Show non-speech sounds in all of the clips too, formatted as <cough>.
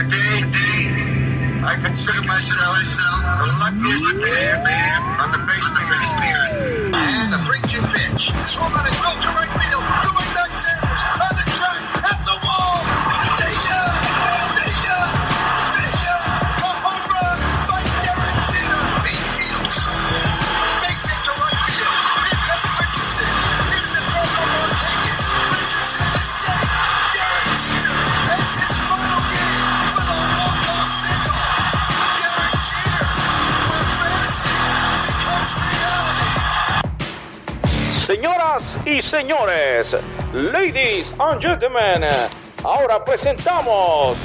Today, I consider myself the luckiest man on the face of the earth. And the 3-2 pitch. Swung on a drill to right field. Going señores, ladies and gentlemen, ahora presentamos,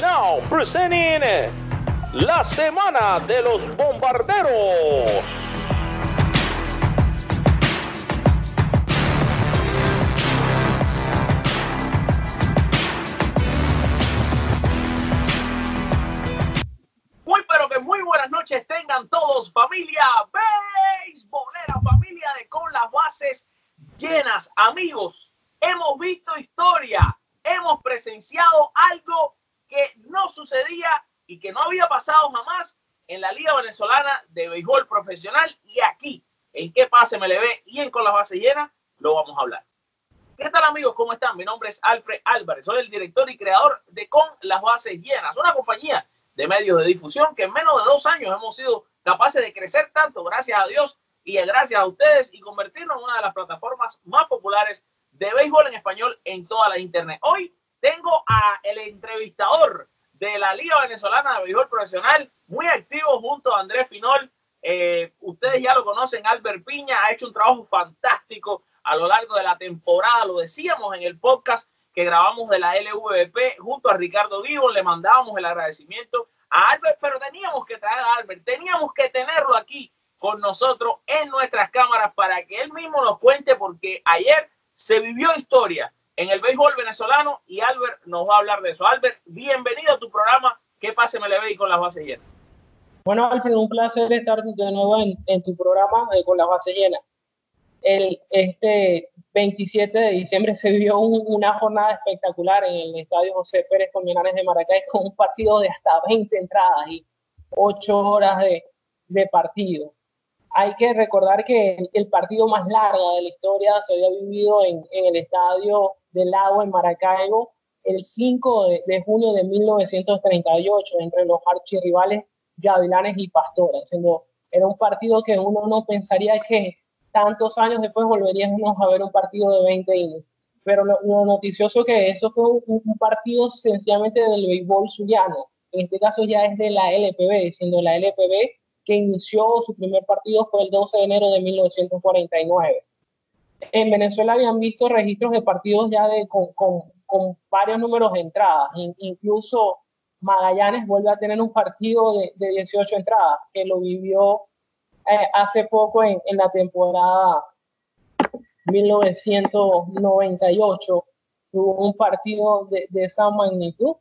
now presenting, la semana de los bombarderos. Amigos, hemos visto historia, hemos presenciado algo que no sucedía y que no había pasado jamás en la Liga Venezolana de Béisbol Profesional y aquí, en qué pase me le ve y en con las bases llenas, lo vamos a hablar. ¿Qué tal amigos? ¿Cómo están? Mi nombre es Alfred Álvarez, soy el director y creador de Con las Bases Llenas, una compañía de medios de difusión que en menos de dos años hemos sido capaces de crecer tanto, gracias a Dios y gracias a ustedes, y convertirnos en una de las plataformas más populares de béisbol en español en toda la internet. Hoy tengo a el entrevistador de la Liga Venezolana de Béisbol Profesional, muy activo junto a Andrés Finol. Eh, ustedes ya lo conocen, Albert Piña ha hecho un trabajo fantástico a lo largo de la temporada, lo decíamos en el podcast que grabamos de la LVP junto a Ricardo Vivo, le mandábamos el agradecimiento a Albert, pero teníamos que traer a Albert, teníamos que tenerlo aquí con nosotros en nuestras cámaras para que él mismo nos cuente, porque ayer se vivió historia en el béisbol venezolano y Albert nos va a hablar de eso. Albert, bienvenido a tu programa, ¿Qué pase me le ve y con las bases llenas? Bueno, Alfred, un placer estar de nuevo en, en tu programa eh, con las bases llenas. El, este 27 de diciembre se vivió un- una jornada espectacular en el Estadio José Pérez Colmenares de Maracay con un partido de hasta 20 entradas y 8 horas de, de partido. Hay que recordar que el, partido más largo de la historia se había vivido en, el Estadio del Lago en Maracaibo el 5 de, junio de 1938 entre los archirrivales Gavilanes y Pastores. siendo- Era un partido que uno no pensaría que tantos años después volveríamos a ver un partido de 20 innings. Pero lo, lo noticioso que eso fue un, un partido sencillamente del béisbol zuliano. En este caso ya es de la LPB, siendo la LPB que inició su primer partido fue el 12 de enero de 1949. En Venezuela habían visto registros de partidos ya de, con, con- varios números de entradas. In- incluso Magallanes vuelve a tener un partido de, de 18 entradas, que lo vivió eh, hace poco en, en la temporada 1998. Tuvo un partido de, de esa magnitud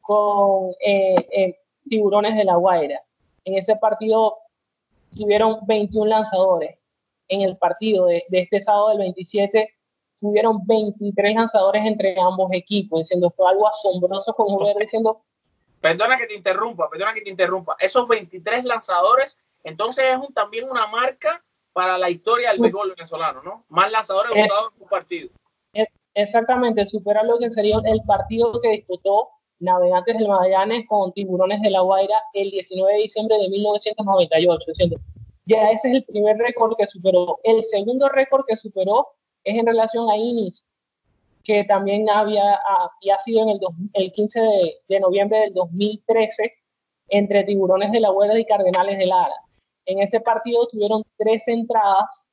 con eh, eh, Tiburones de la Guaira. En ese partido tuvieron 21 lanzadores. En el partido de, de este sábado del 27 tuvieron 23 lanzadores entre ambos equipos, diciendo fue algo asombroso diciendo Perdona que te interrumpa, perdona que te interrumpa. Esos 23 lanzadores, entonces es un- también una marca para la historia del béisbol venezolano, ¿no? Más lanzadores Es- usados en un partido. exactamente supera lo que sería el partido que disputó Navegantes del Magallanes con Tiburones de la Guaira el 19 de diciembre de 1998, diciendo ya ese es el primer récord que superó. El segundo récord que superó es en relación a innings, que también había, había sido en el, dos- el 15 de, de noviembre del 2013 entre Tiburones de la Guaira y Cardenales de Lara. En ese partido tuvieron tres entradas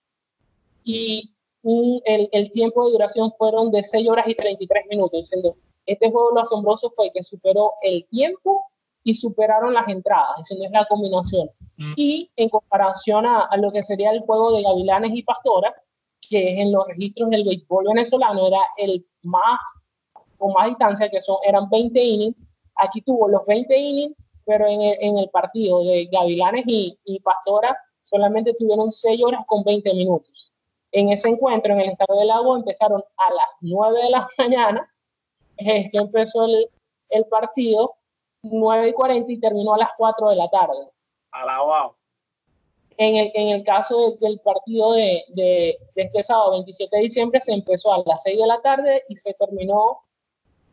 y un- el, el tiempo de duración fueron de 6 horas y 33 minutos. Diciendo, este juego lo asombroso fue que superó el tiempo y superaron las entradas, diciendo es la combinación. Y en comparación a, a lo que sería el juego de Gavilanes y Pastora, que es en los registros del béisbol venezolano, era el más con más distancia, que son, eran 20 innings. Aquí tuvo los 20 innings, pero en el, en el partido de Gavilanes y, y Pastora solamente tuvieron 6 horas con 20 minutos. En ese encuentro en el Estado del Lago empezaron a las 9 de la <laughs> mañana, eh, que empezó el, el partido, 9 y 40 y terminó a las 4 de la tarde. Alabado. En el, en el caso del partido de, de, de, este sábado 27 de diciembre se empezó a las 6 de la tarde y se terminó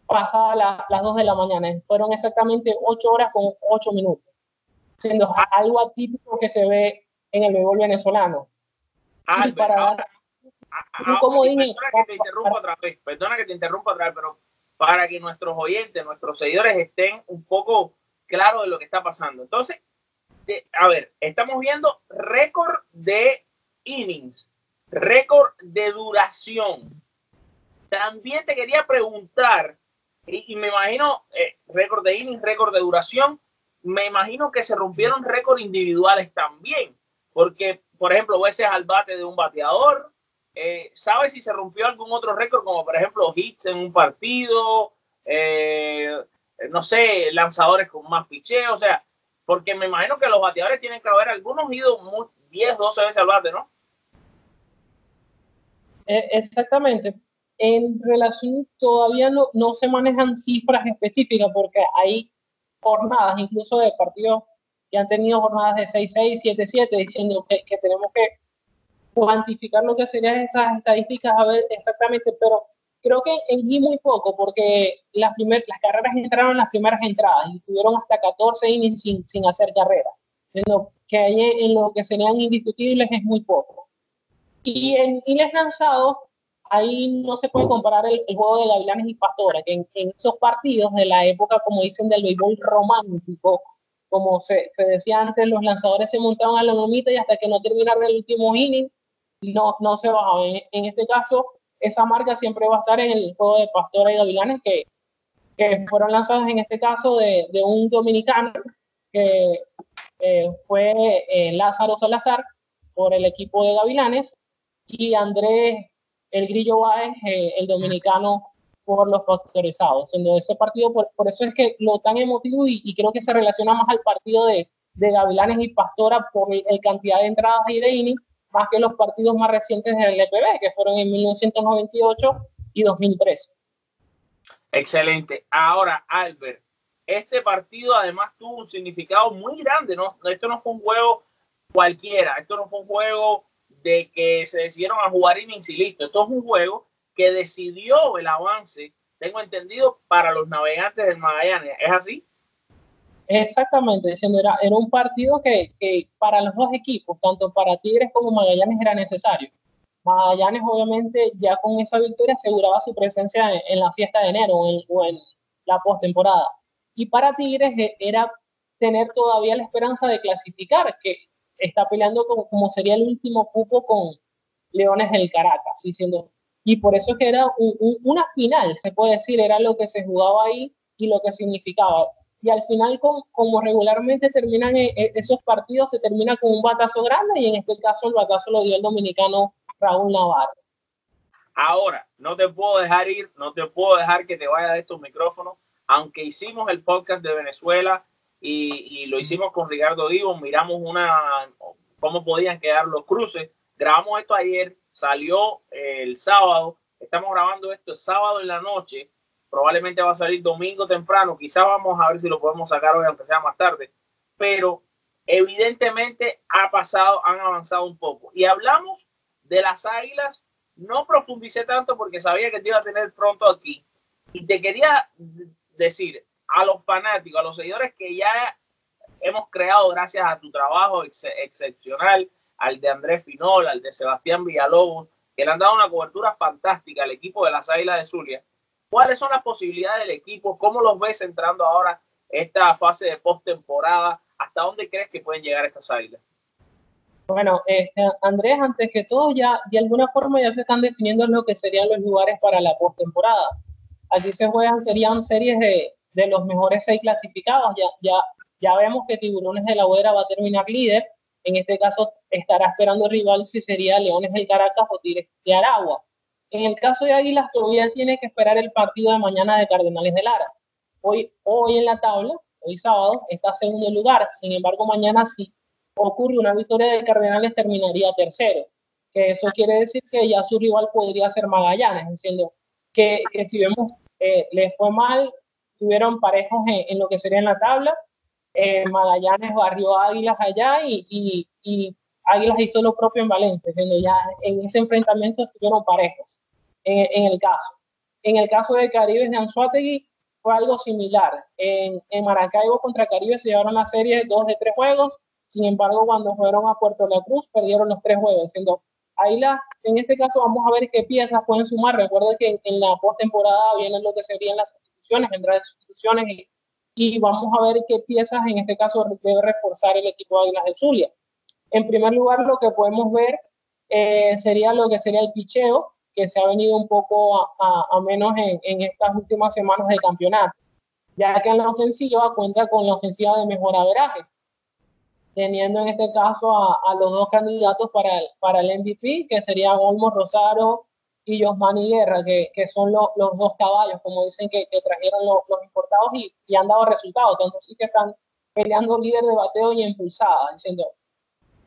pasada la, las 2 de la mañana. Fueron exactamente 8 horas con 8 minutos, siendo algo atípico que se ve en el béisbol venezolano. Albert, para ahora- dar- Ah, un comodín- perdona que te interrumpa otra vez, perdona que te interrumpa otra vez, pero para que nuestros oyentes, nuestros seguidores estén un poco claros de lo que está pasando. Entonces, a ver, estamos viendo récord de innings, récord de duración. También te quería preguntar, y, y me imagino, eh, récord de innings, récord de duración, me imagino que se rompieron récords individuales también, porque, por ejemplo, veces al bate de un bateador, eh, ¿sabes si se rompió algún otro récord, como por ejemplo hits en un partido? Eh, no sé, lanzadores con más picheo, o sea, porque me imagino que los bateadores tienen que haber algunos ido muy- 10, 12 veces al bate, ¿no? Eh, Exactamente. En relación, todavía no, no se manejan cifras específicas porque hay jornadas, incluso de partidos que han tenido jornadas de 6-6, 7-7, diciendo que tenemos que cuantificar lo que serían esas estadísticas, a ver exactamente, pero creo que en G muy poco, porque las, primer, las carreras entraron en las primeras entradas y tuvieron hasta 14 innings sin, sin hacer carrera. En lo que hay en lo que serían indiscutibles es muy poco. Y en innings lanzados, ahí no se puede comparar el, el juego de Gavilanes y Pastora, que en, en, esos partidos de la época, como dicen, del béisbol romántico, como se, se, decía antes, los lanzadores se montaban a la lomita y hasta que no terminara el último inning, no, no se bajaban. En, en, este caso, esa marca siempre va a estar en el juego de Pastora y Gavilanes, que, que fueron lanzados en este caso de, de un dominicano, que eh, fue eh, Lázaro Salazar, por el equipo de Gavilanes, y Andrés el Grillo Báez, eh, el dominicano, por los factorizados. En ese partido, por, por, eso es que lo tan emotivo y, creo que se relaciona más al partido de, de Gavilanes y Pastora por el, cantidad de entradas y de inning, más que los partidos más recientes del EPB, que fueron en 1998 y 2013. Excelente. Ahora, Albert, este partido además tuvo un significado muy grande, ¿no? Esto no fue un juego cualquiera, esto no fue un juego de que se decidieron a jugar y listo. Esto es un juego que decidió el avance, tengo entendido, para los navegantes del Magallanes. ¿Es así? Exactamente, diciendo, era, era un partido que, que, para los dos equipos, tanto para Tigres como Magallanes, era necesario. Magallanes, obviamente, ya con esa victoria aseguraba su presencia en, la fiesta de enero en, o en la postemporada. Y para Tigres eh, era tener todavía la esperanza de clasificar, que está peleando como, como sería el último cupo con Leones del Caracas, diciendo, y por eso es que era un, un, una final, se puede decir, era lo que se jugaba ahí y lo que significaba. Y al final, como, como regularmente terminan eh, esos partidos, se termina con un batazo grande y en este caso el batazo lo dio el dominicano Raúl Navarro. Ahora, no te puedo dejar ir, no te puedo dejar que te vaya de estos micrófonos, aunque hicimos el podcast de Venezuela y, y lo hicimos con Ricardo Divo, miramos una cómo podían quedar los cruces, grabamos esto ayer, salió el sábado, estamos grabando esto el sábado en la noche, probablemente va a salir domingo temprano, quizás vamos a ver si lo podemos sacar hoy, aunque sea más tarde, pero evidentemente ha pasado, han avanzado un poco. Y hablamos de las águilas, no profundicé tanto porque sabía que te iba a tener pronto aquí. Y te quería decir a los fanáticos, a los seguidores que ya hemos creado gracias a tu trabajo ex excepcional, al de Andrés Finol, al de Sebastián Villalobos, que le han dado una cobertura fantástica al equipo de las Águilas de Zulia. ¿Cuáles son las posibilidades del equipo? ¿Cómo los ves entrando ahora esta fase de postemporada? ¿Hasta dónde crees que pueden llegar estas Águilas? Bueno, este, Andrés, antes que todo, ya de alguna forma ya se están definiendo lo que serían los lugares para la postemporada. Aquí se juegan, serían series de, de los mejores seis clasificados. Ya, ya, ya vemos que Tiburones de la Huera va a terminar líder. En este caso, estará esperando rival si sería Leones del Caracas o Tigres de Aragua. En el caso de Águilas, todavía tiene que esperar el partido de mañana de Cardenales de Lara. Hoy, hoy en la tabla, hoy sábado, está segundo lugar. Sin embargo, mañana sí ocurre una victoria de Cardenales, terminaría tercero. Que eso quiere decir que ya su rival podría ser Magallanes, diciendo que, que si vemos, eh, le fue mal estuvieron parejos en, lo que sería en la tabla. Eh, Magallanes barrió Águilas allá y, y, y, Águilas hizo lo propio en Valencia, siendo ya en ese enfrentamiento estuvieron parejos en, en el caso. En el caso de Caribe de Anzuategui fue algo similar. En, en Maracaibo contra Caribe se llevaron la serie dos de tres juegos, sin embargo cuando fueron a Puerto La Cruz perdieron los tres juegos, siendo la, en este caso vamos a ver qué piezas pueden sumar. Recuerden que en, la postemporada vienen lo que serían las sustituciones, vendrán sustituciones y, y, vamos a ver qué piezas en este caso debe reforzar el equipo de Águilas del Zulia. En primer lugar, lo que podemos ver eh, sería lo que sería el picheo, que se ha venido un poco a, a, menos en, en, estas últimas semanas de campeonato, ya que en la ofensiva cuenta con la ofensiva de mejor averaje teniendo en este caso a, a, los dos candidatos para el, para el MVP, que serían Olmo Rosario y Josmani Guerra, que, que son los dos caballos, como dicen, que, que trajeron los importados y, y, han dado resultados, tanto sí que están peleando líder de bateo y impulsada, diciendo,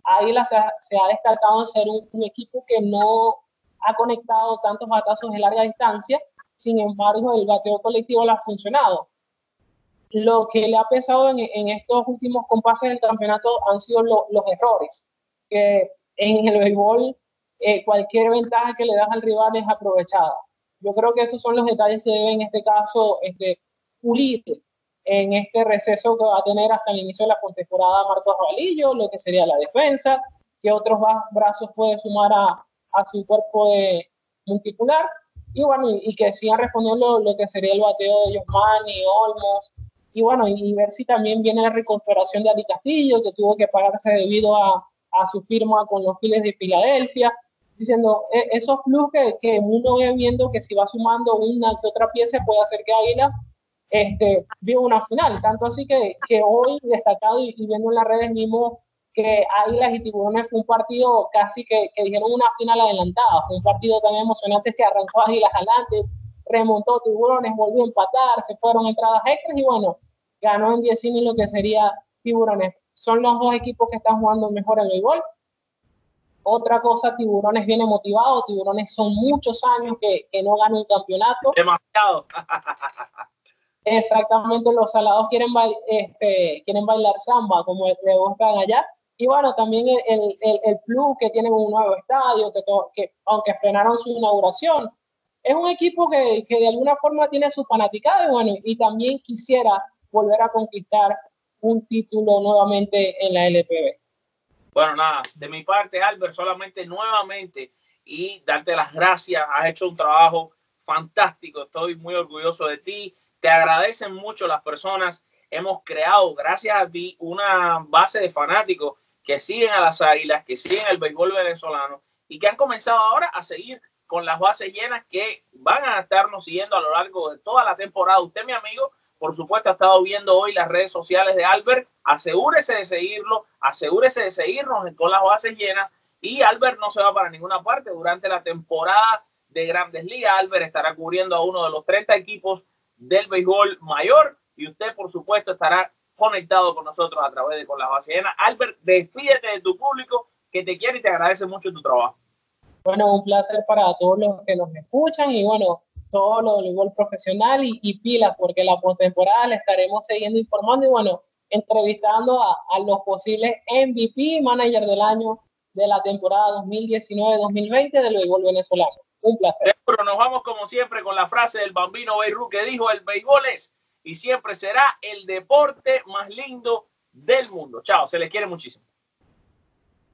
Águila se ha, destacado en ser un, equipo que no ha conectado tantos batazos de larga distancia, sin embargo el bateo colectivo le ha funcionado lo que le ha pesado en, estos últimos compases del campeonato han sido lo, los errores, que en el béisbol eh, cualquier ventaja que le das al rival es aprovechada. Yo creo que esos son los detalles que debe en este caso este, en este receso que va a tener hasta el inicio de la postemporada Marcos Valillo, lo que sería la defensa, que otros brazos puede sumar a, a su cuerpo de multicular, y bueno, y, y, que sigan respondiendo lo, que sería el bateo de y Olmos, y bueno, y ver si también viene la recuperación de Ari Castillo, que tuvo que pagarse debido a, a su firma con los Phillies de Filadelfia, diciendo e, esos plus que, que uno ve viendo que si va sumando una que otra pieza puede hacer que Águila este, viva una final. Tanto así que, que hoy destacado y, viendo en las redes mismo que Águilas y Tiburones fue un partido casi que, que dijeron una final adelantada, fue un partido tan emocionante que arrancó Águilas adelante, remontó Tiburones, volvió a empatar, se fueron entradas extras y bueno, ganó en 10 y lo que sería Tiburones. Son los dos equipos que están jugando mejor en el gol. Otra cosa, Tiburones viene motivado. Tiburones son muchos años que, que no ganan el campeonato. Demasiado. <laughs> Exactamente, los salados quieren, este, quieren bailar samba, como le gustan allá. Y bueno, también el, el, el plus que tienen un nuevo estadio, que, que aunque frenaron su inauguración, es un equipo que, que, de alguna forma tiene su fanaticada y bueno, y también quisiera volver a conquistar un título nuevamente en la LPB. Bueno, nada, de mi parte, Albert, solamente nuevamente y darte las gracias. Has hecho un trabajo fantástico. Estoy muy orgulloso de ti. Te agradecen mucho las personas. Hemos creado, gracias a ti, una base de fanáticos que siguen a las águilas, que siguen el béisbol venezolano y que han comenzado ahora a seguir con las bases llenas que van a estarnos siguiendo a lo largo de toda la temporada. Usted, mi amigo, por supuesto, ha estado viendo hoy las redes sociales de Albert. Asegúrese de seguirlo, asegúrese de seguirnos con las bases llenas. Y Albert no se va para ninguna parte. Durante la temporada de Grandes Ligas, Albert estará cubriendo a uno de los 30 equipos del béisbol mayor. Y usted, por supuesto, estará conectado con nosotros a través de Con las bases llenas. Albert, despídete de tu público que te quiere y te agradece mucho tu trabajo. Bueno, un placer para todos los que nos escuchan y bueno, todo lo voleibol profesional y, y pilas, porque la postemporada le estaremos siguiendo informando y bueno, entrevistando a, a los posibles MVP, manager del año de la temporada 2019-2020 del béisbol venezolano. Un placer. Pero nos vamos como siempre con la frase del bambino Beirut que dijo, el béisbol es y siempre será el deporte más lindo del mundo. Chao, se les quiere muchísimo.